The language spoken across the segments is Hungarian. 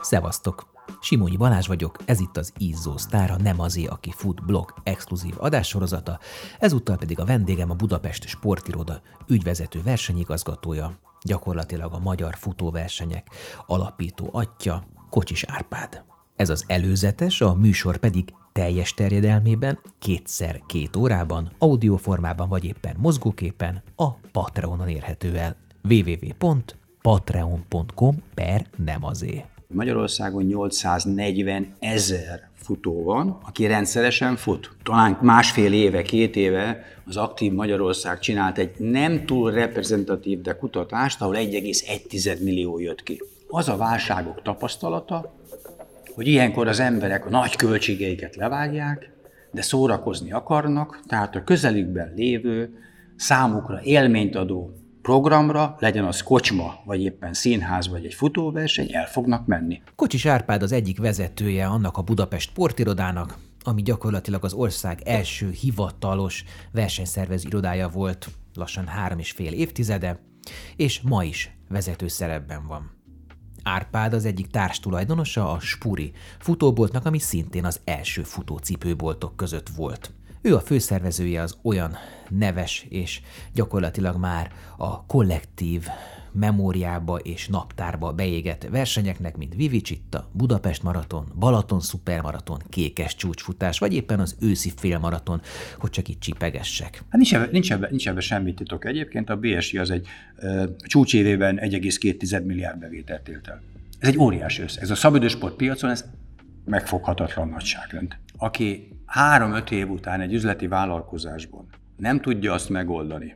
Szevasztok! Simonyi Balázs vagyok, ez itt az Izzó Sztár, a Nem azé, aki fut blog exkluzív adássorozata, ezúttal pedig a vendégem a Budapest Sportiroda ügyvezető versenyigazgatója, gyakorlatilag a magyar futóversenyek alapító atya, Kocsis Árpád. Ez az előzetes, a műsor pedig teljes terjedelmében, kétszer két órában, audioformában vagy éppen mozgóképen a Patreonon érhető el. www.patreon.com per nem azé. Magyarországon 840 ezer futó van, aki rendszeresen fut. Talán másfél éve, két éve az Aktív Magyarország csinált egy nem túl reprezentatív, de kutatást, ahol 1,1 millió jött ki. Az a válságok tapasztalata, hogy ilyenkor az emberek a nagy költségeiket levágják, de szórakozni akarnak, tehát a közelükben lévő, számukra élményt adó programra, legyen az kocsma, vagy éppen színház, vagy egy futóverseny, el fognak menni. Kocsis Árpád az egyik vezetője annak a Budapest sportirodának, ami gyakorlatilag az ország első hivatalos versenyszervező irodája volt lassan három és fél évtizede, és ma is vezető szerepben van. Árpád az egyik társtulajdonosa a Spuri futóboltnak, ami szintén az első futócipőboltok között volt. Ő a főszervezője az olyan neves és gyakorlatilag már a kollektív memóriába és naptárba beégett versenyeknek, mint Vivicsitta, Budapest maraton, Balaton szupermaraton, Kékes csúcsfutás, vagy éppen az őszi félmaraton, hogy csak itt csipegessek. Hát nincs ebben, nincs ebbe, nincs ebbe semmi titok egyébként. A BSI az egy uh, csúcsévében 1,2 milliárd bevételt élt el. Ez egy óriási összeg. Ez a szabadősport piacon, ez megfoghatatlan nagyságrend. Aki három-öt év után egy üzleti vállalkozásban nem tudja azt megoldani,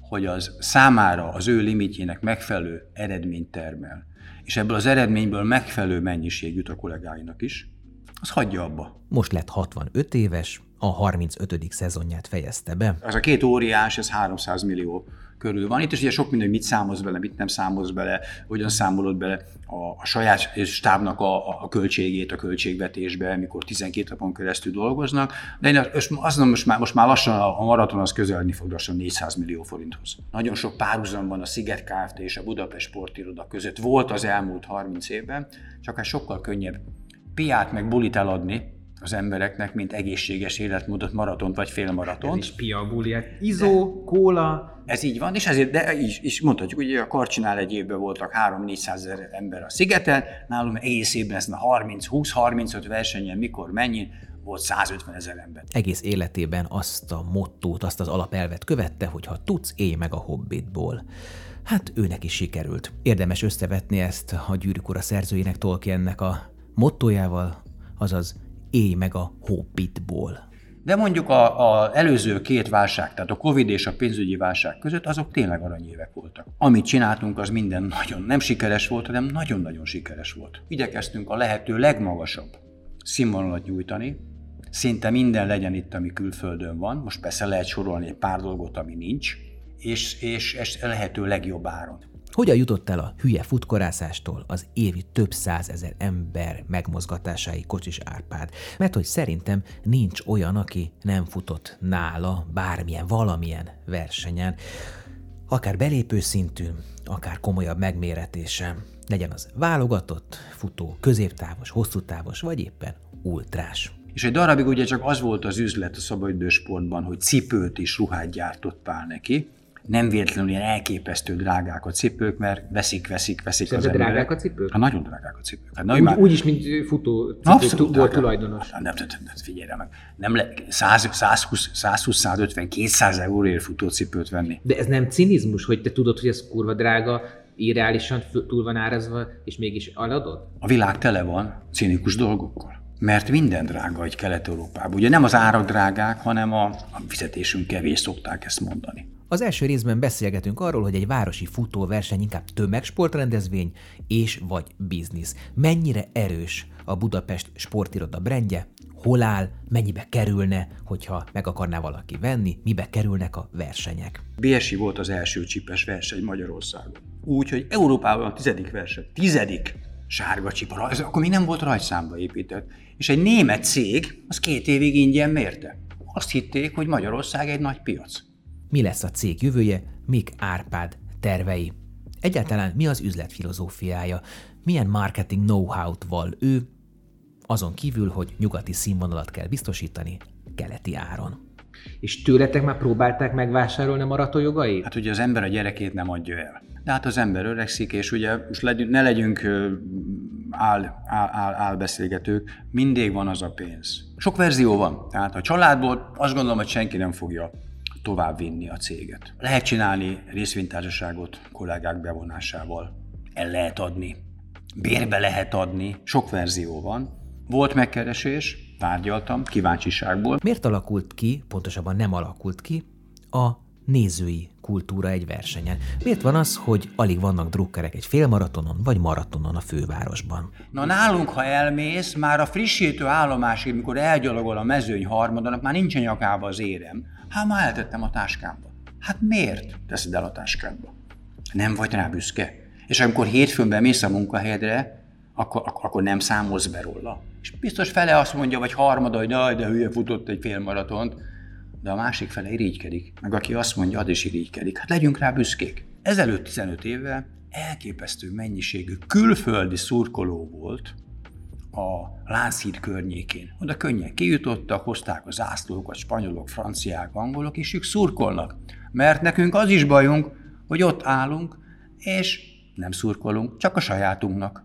hogy az számára az ő limitjének megfelelő eredményt termel, és ebből az eredményből megfelelő mennyiség jut a kollégáinak is, az hagyja abba. Most lett 65 éves, a 35. szezonját fejezte be. Ez a két óriás, ez 300 millió körül van. Itt is ugye sok minden, hogy mit számolsz bele, mit nem számolsz bele, hogyan számolod bele a, a saját stábnak a, a költségét a költségvetésbe, mikor 12 napon keresztül dolgoznak. De én azt mondom, most már, most már lassan a, maraton az közeledni fog lassan 400 millió forinthoz. Nagyon sok párhuzamban a Sziget Kft. és a Budapest Sportiroda között volt az elmúlt 30 évben, csak hát sokkal könnyebb piát meg bulit eladni, az embereknek, mint egészséges életmódot, maratont vagy félmaratont. Ez is piabuli, hát izó, kóla. Ez így van, és ezért, de is, is mondhatjuk, hogy a Karcsinál egy évben voltak 3-400 ezer ember a szigeten, nálunk egész évben ez a 30-20-35 versenyen, mikor mennyi, volt 150 ezer ember. Egész életében azt a mottót, azt az alapelvet követte, hogy ha tudsz, élj meg a hobbitból. Hát őnek is sikerült. Érdemes összevetni ezt a Gyűrűk Ura szerzőjének Tolkiennek a mottójával, azaz élj meg a hobbitból. De mondjuk a, a előző két válság, tehát a Covid és a pénzügyi válság között, azok tényleg aranyévek voltak. Amit csináltunk, az minden nagyon nem sikeres volt, hanem nagyon-nagyon sikeres volt. Igyekeztünk a lehető legmagasabb színvonalat nyújtani, szinte minden legyen itt, ami külföldön van, most persze lehet sorolni egy pár dolgot, ami nincs, és, és, és lehető legjobb áron. Hogyan jutott el a hülye futkorászástól az évi több százezer ember megmozgatásáig Kocsis Árpád? Mert hogy szerintem nincs olyan, aki nem futott nála bármilyen, valamilyen versenyen, akár belépő szintű, akár komolyabb megméretése, legyen az válogatott, futó, középtávos, hosszú távos, vagy éppen ultrás. És egy darabig ugye csak az volt az üzlet a szabadidősportban, hogy cipőt és ruhát gyártott neki, nem véletlenül ilyen elképesztő drágák a cipők, mert veszik, veszik, veszik Szerintem az drágák a cipők? Hát nagyon drágák a cipők. Hát, úgy, már... úgy is, mint futó cipő volt tulajdonos. Hát nem, nem, nem, figyelj meg. Nem le, 120-150, 200 euróért futócipőt venni. De ez nem cinizmus, hogy te tudod, hogy ez kurva drága, irreálisan túl van árazva, és mégis aladod? A világ tele van cinikus dolgokkal. Mert minden drága egy Kelet-Európában. Ugye nem az árak drágák, hanem a, a fizetésünk kevés, szokták ezt mondani. Az első részben beszélgetünk arról, hogy egy városi futóverseny inkább tömegsportrendezvény és vagy biznisz. Mennyire erős a Budapest sportiroda brendje, hol áll, mennyibe kerülne, hogyha meg akarná valaki venni, mibe kerülnek a versenyek. BSI volt az első csipes verseny Magyarországon. Úgy, hogy Európában a tizedik verseny, tizedik sárga csipa, ez akkor még nem volt rajtszámba épített. És egy német cég az két évig ingyen mérte. Azt hitték, hogy Magyarország egy nagy piac mi lesz a cég jövője, mik Árpád tervei. Egyáltalán mi az üzletfilozófiája, milyen marketing know-how-t val ő, azon kívül, hogy nyugati színvonalat kell biztosítani keleti áron. És tőletek már próbálták megvásárolni a maraton jogait? Hát ugye az ember a gyerekét nem adja el. De hát az ember öregszik, és ugye most legyünk, ne legyünk áll, áll, áll, állbeszélgetők, mindig van az a pénz. Sok verzió van, tehát a családból azt gondolom, hogy senki nem fogja tovább vinni a céget. Lehet csinálni részvénytársaságot kollégák bevonásával, el lehet adni, bérbe lehet adni, sok verzió van. Volt megkeresés, tárgyaltam, kíváncsiságból. Miért alakult ki, pontosabban nem alakult ki, a nézői kultúra egy versenyen. Miért van az, hogy alig vannak drukkerek egy félmaratonon vagy maratonon a fővárosban? Na nálunk, ha elmész, már a frissítő állomásig, mikor elgyalogol a mezőny harmadonak, már nincsen nyakába az érem. Hát már eltettem a táskámba. Hát miért teszed el a táskámba? Nem vagy rá büszke. És amikor hétfőn bemész a munkahelyedre, akkor, akkor, akkor nem számolsz be róla. És biztos fele azt mondja, vagy harmada, hogy de, de hülye futott egy félmaratont, de a másik fele irigykedik, meg aki azt mondja, az is irigykedik. Hát legyünk rá büszkék. Ezelőtt 15 évvel elképesztő mennyiségű külföldi szurkoló volt a Lánchíd környékén. Oda könnyen kijutottak, hozták az zászlókat, spanyolok, franciák, angolok, és ők szurkolnak. Mert nekünk az is bajunk, hogy ott állunk, és nem szurkolunk, csak a sajátunknak.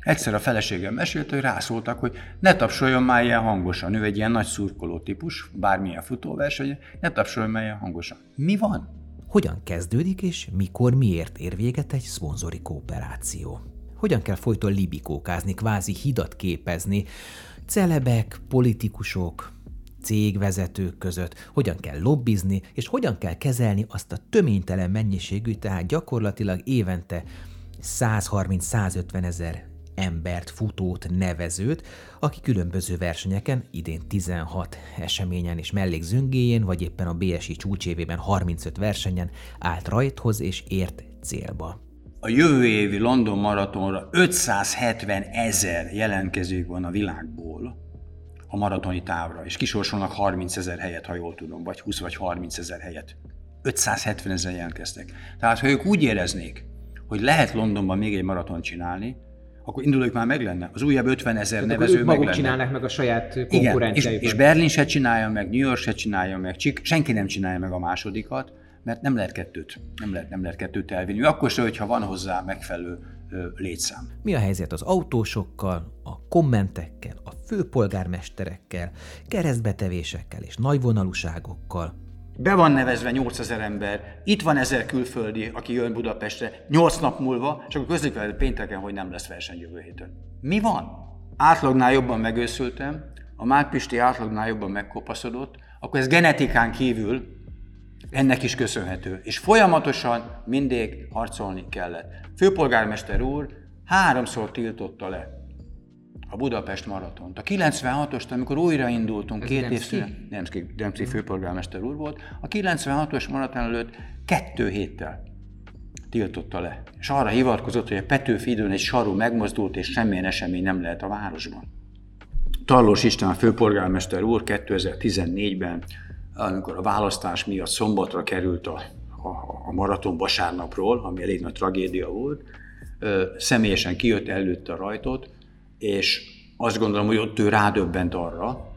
Egyszer a feleségem mesélte, hogy rászóltak, hogy ne tapsoljon már ilyen hangosan. Ő egy ilyen nagy szurkoló típus, bármilyen futóverseny, ne tapsoljon már ilyen hangosan. Mi van? Hogyan kezdődik és mikor miért ér véget egy szponzori kooperáció? Hogyan kell folyton libikókázni, kvázi hidat képezni, celebek, politikusok, cégvezetők között, hogyan kell lobbizni, és hogyan kell kezelni azt a töménytelen mennyiségű, tehát gyakorlatilag évente 130-150 ezer embert, futót, nevezőt, aki különböző versenyeken, idén 16 eseményen és mellékzöngéjén, vagy éppen a BSI csúcsévében 35 versenyen állt rajthoz és ért célba. A jövő évi London maratonra 570 ezer jelentkezők van a világból a maratoni távra, és kisorsolnak 30 ezer helyet, ha jól tudom, vagy 20 vagy 30 ezer helyet. 570 ezer jelentkeztek. Tehát, ha ők úgy éreznék, hogy lehet Londonban még egy maraton csinálni, akkor indulók már meg lenne. Az újabb 50 ezer nevező ők meg maguk lenne. csinálnak meg a saját Igen, és, konkurenciájukat. és Berlin se csinálja meg, New York se csinálja meg, Csik, senki nem csinálja meg a másodikat, mert nem lehet kettőt, nem lehet, nem lehet kettőt elvinni. Akkor se, hogyha van hozzá megfelelő létszám. Mi a helyzet az autósokkal, a kommentekkel, a főpolgármesterekkel, keresztbetevésekkel és nagyvonalúságokkal? Be van nevezve 8000 ember, itt van ezer külföldi, aki jön Budapestre 8 nap múlva, és akkor közlik vele pénteken, hogy nem lesz verseny jövő héten. Mi van? Átlagnál jobban megőszültem, a Márpisti átlagnál jobban megkopaszodott, akkor ez genetikán kívül ennek is köszönhető. És folyamatosan mindig harcolni kellett. Főpolgármester úr háromszor tiltotta le a Budapest maratont. A 96-ost, amikor újraindultunk, Ez két év Demszki, Demszki főpolgármester úr volt, a 96-os maraton előtt kettő héttel tiltotta le. És arra hivatkozott, hogy a Petőfi időn egy saru megmozdult, és semmilyen esemény nem lehet a városban. Tarlós István főpolgármester úr 2014-ben, amikor a választás miatt szombatra került a, a, a maraton vasárnapról, ami elég nagy tragédia volt, személyesen kijött előtte a rajtot, és azt gondolom, hogy ott ő rádöbbent arra,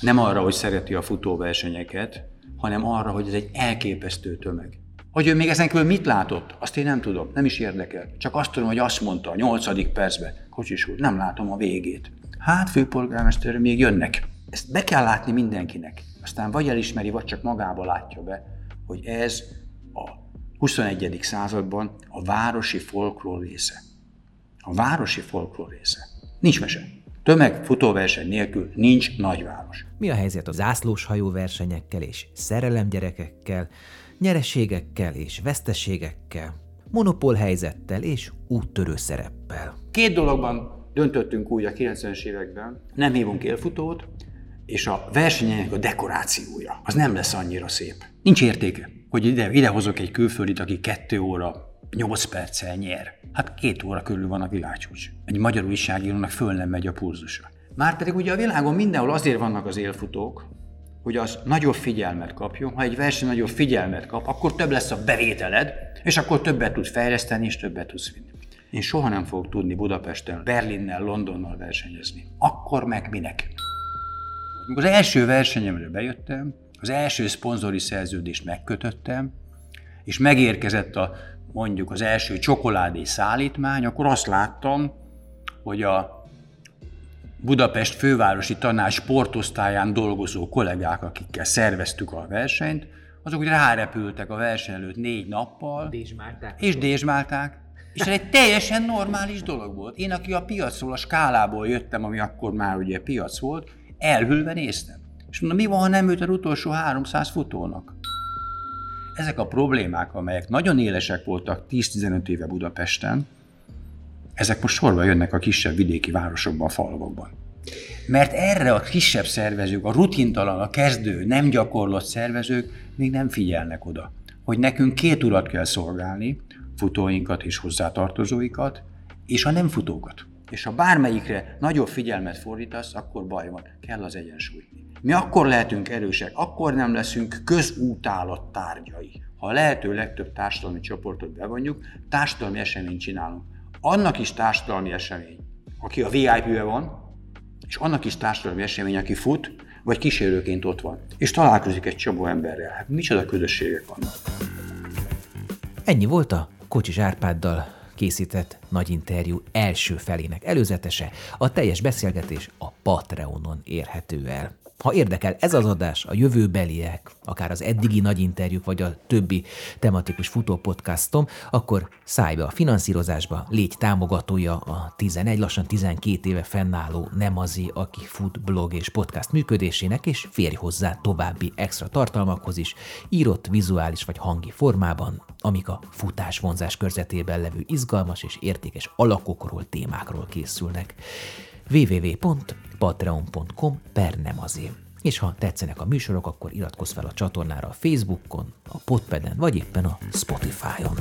nem arra, hogy szereti a futóversenyeket, hanem arra, hogy ez egy elképesztő tömeg. Hogy ő még ezen kívül mit látott, azt én nem tudom, nem is érdekel. Csak azt tudom, hogy azt mondta a nyolcadik percben, Kocsis úr, nem látom a végét. Hát, főpolgármester, még jönnek. Ezt be kell látni mindenkinek. Aztán vagy elismeri, vagy csak magába látja be, hogy ez a 21. században a városi folklór része. A városi folklór része. Nincs mese. Tömeg futóverseny nélkül nincs nagyváros. Mi a helyzet a zászlós hajóversenyekkel és szerelemgyerekekkel, nyereségekkel és veszteségekkel, monopól helyzettel és úttörő szereppel? Két dologban döntöttünk úgy a 90-es években, nem hívunk élfutót, és a versenyek a dekorációja, az nem lesz annyira szép. Nincs értéke, hogy ide, ide hozok egy külföldit, aki 2 óra 8 perccel nyer. Hát két óra körül van a világcsúcs. Egy magyar újságírónak föl nem megy a pulzusa. Márpedig ugye a világon mindenhol azért vannak az élfutók, hogy az nagyobb figyelmet kapjon. Ha egy verseny nagyobb figyelmet kap, akkor több lesz a bevételed, és akkor többet tudsz fejleszteni, és többet tudsz vinni. Én soha nem fogok tudni Budapesten, Berlinnel, Londonnal versenyezni. Akkor meg minek? Az első versenyemre bejöttem, az első szponzori szerződést megkötöttem, és megérkezett a mondjuk az első csokoládé szállítmány, akkor azt láttam, hogy a Budapest fővárosi tanács sportosztályán dolgozó kollégák, akikkel szerveztük a versenyt, azok úgy rárepültek a verseny előtt négy nappal, Dézsmálták. és dézsmálták, és ez egy teljesen normális dolog volt. Én, aki a piacról, a skálából jöttem, ami akkor már ugye piac volt, elhűlve néztem. És mondom, mi van, ha nem őt utolsó 300 futónak? Ezek a problémák, amelyek nagyon élesek voltak 10-15 éve Budapesten, ezek most sorba jönnek a kisebb vidéki városokban, falvakban. Mert erre a kisebb szervezők, a rutintalan, a kezdő, nem gyakorlott szervezők még nem figyelnek oda, hogy nekünk két urat kell szolgálni, futóinkat és hozzátartozóikat, és a nem futókat. És ha bármelyikre nagyobb figyelmet fordítasz, akkor baj van, kell az egyensúly. Mi akkor lehetünk erősek, akkor nem leszünk közútálat tárgyai. Ha a lehető legtöbb társadalmi csoportot bevonjuk, társadalmi eseményt csinálunk. Annak is társadalmi esemény, aki a VIP-be van, és annak is társadalmi esemény, aki fut, vagy kísérőként ott van, és találkozik egy csomó emberrel. Hát micsoda közösségek vannak. Ennyi volt a Kocsis Árpáddal készített nagy interjú első felének előzetese. A teljes beszélgetés a Patreonon érhető el. Ha érdekel ez az adás, a jövőbeliek, akár az eddigi nagy interjúk, vagy a többi tematikus futópodcastom, akkor szállj be a finanszírozásba, légy támogatója a 11, lassan 12 éve fennálló Nemazi, aki fut blog és podcast működésének, és férj hozzá további extra tartalmakhoz is, írott, vizuális vagy hangi formában, amik a futás vonzás körzetében levő izgalmas és értékes alakokról, témákról készülnek www.patreon.com per nem azért. És ha tetszenek a műsorok, akkor iratkozz fel a csatornára a Facebookon, a Podpeden, vagy éppen a Spotify-on.